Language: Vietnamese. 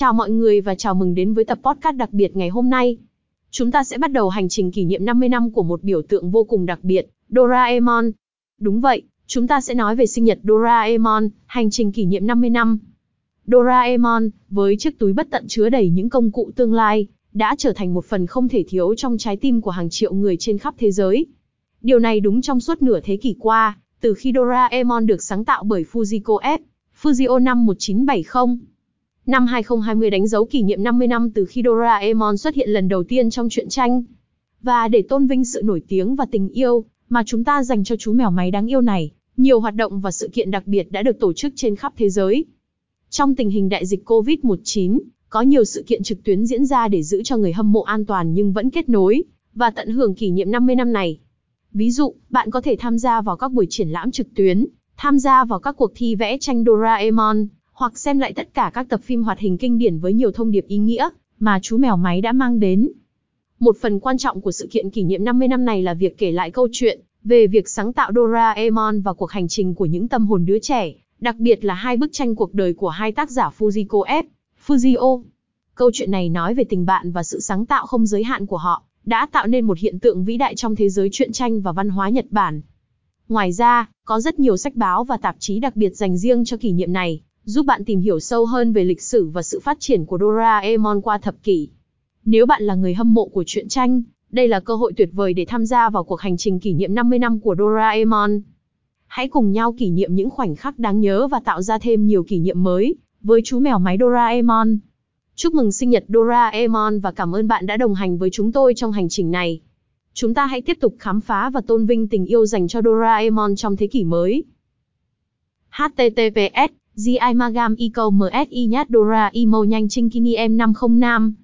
Chào mọi người và chào mừng đến với tập podcast đặc biệt ngày hôm nay. Chúng ta sẽ bắt đầu hành trình kỷ niệm 50 năm của một biểu tượng vô cùng đặc biệt, Doraemon. Đúng vậy, chúng ta sẽ nói về sinh nhật Doraemon, hành trình kỷ niệm 50 năm. Doraemon, với chiếc túi bất tận chứa đầy những công cụ tương lai, đã trở thành một phần không thể thiếu trong trái tim của hàng triệu người trên khắp thế giới. Điều này đúng trong suốt nửa thế kỷ qua, từ khi Doraemon được sáng tạo bởi Fujiko F. Fujio năm 1970. Năm 2020 đánh dấu kỷ niệm 50 năm từ khi Doraemon xuất hiện lần đầu tiên trong truyện tranh. Và để tôn vinh sự nổi tiếng và tình yêu mà chúng ta dành cho chú mèo máy đáng yêu này, nhiều hoạt động và sự kiện đặc biệt đã được tổ chức trên khắp thế giới. Trong tình hình đại dịch COVID-19, có nhiều sự kiện trực tuyến diễn ra để giữ cho người hâm mộ an toàn nhưng vẫn kết nối và tận hưởng kỷ niệm 50 năm này. Ví dụ, bạn có thể tham gia vào các buổi triển lãm trực tuyến, tham gia vào các cuộc thi vẽ tranh Doraemon, hoặc xem lại tất cả các tập phim hoạt hình kinh điển với nhiều thông điệp ý nghĩa mà chú mèo máy đã mang đến. Một phần quan trọng của sự kiện kỷ niệm 50 năm này là việc kể lại câu chuyện về việc sáng tạo Doraemon và cuộc hành trình của những tâm hồn đứa trẻ, đặc biệt là hai bức tranh cuộc đời của hai tác giả Fujiko F. Fujio. Câu chuyện này nói về tình bạn và sự sáng tạo không giới hạn của họ, đã tạo nên một hiện tượng vĩ đại trong thế giới truyện tranh và văn hóa Nhật Bản. Ngoài ra, có rất nhiều sách báo và tạp chí đặc biệt dành riêng cho kỷ niệm này, giúp bạn tìm hiểu sâu hơn về lịch sử và sự phát triển của Doraemon qua thập kỷ. Nếu bạn là người hâm mộ của truyện tranh, đây là cơ hội tuyệt vời để tham gia vào cuộc hành trình kỷ niệm 50 năm của Doraemon. Hãy cùng nhau kỷ niệm những khoảnh khắc đáng nhớ và tạo ra thêm nhiều kỷ niệm mới với chú mèo máy Doraemon. Chúc mừng sinh nhật Doraemon và cảm ơn bạn đã đồng hành với chúng tôi trong hành trình này. Chúng ta hãy tiếp tục khám phá và tôn vinh tình yêu dành cho Doraemon trong thế kỷ mới. HTTPS, GI Magam Eco MSI Nhát Dora Imo Nhanh Trinh Kini M505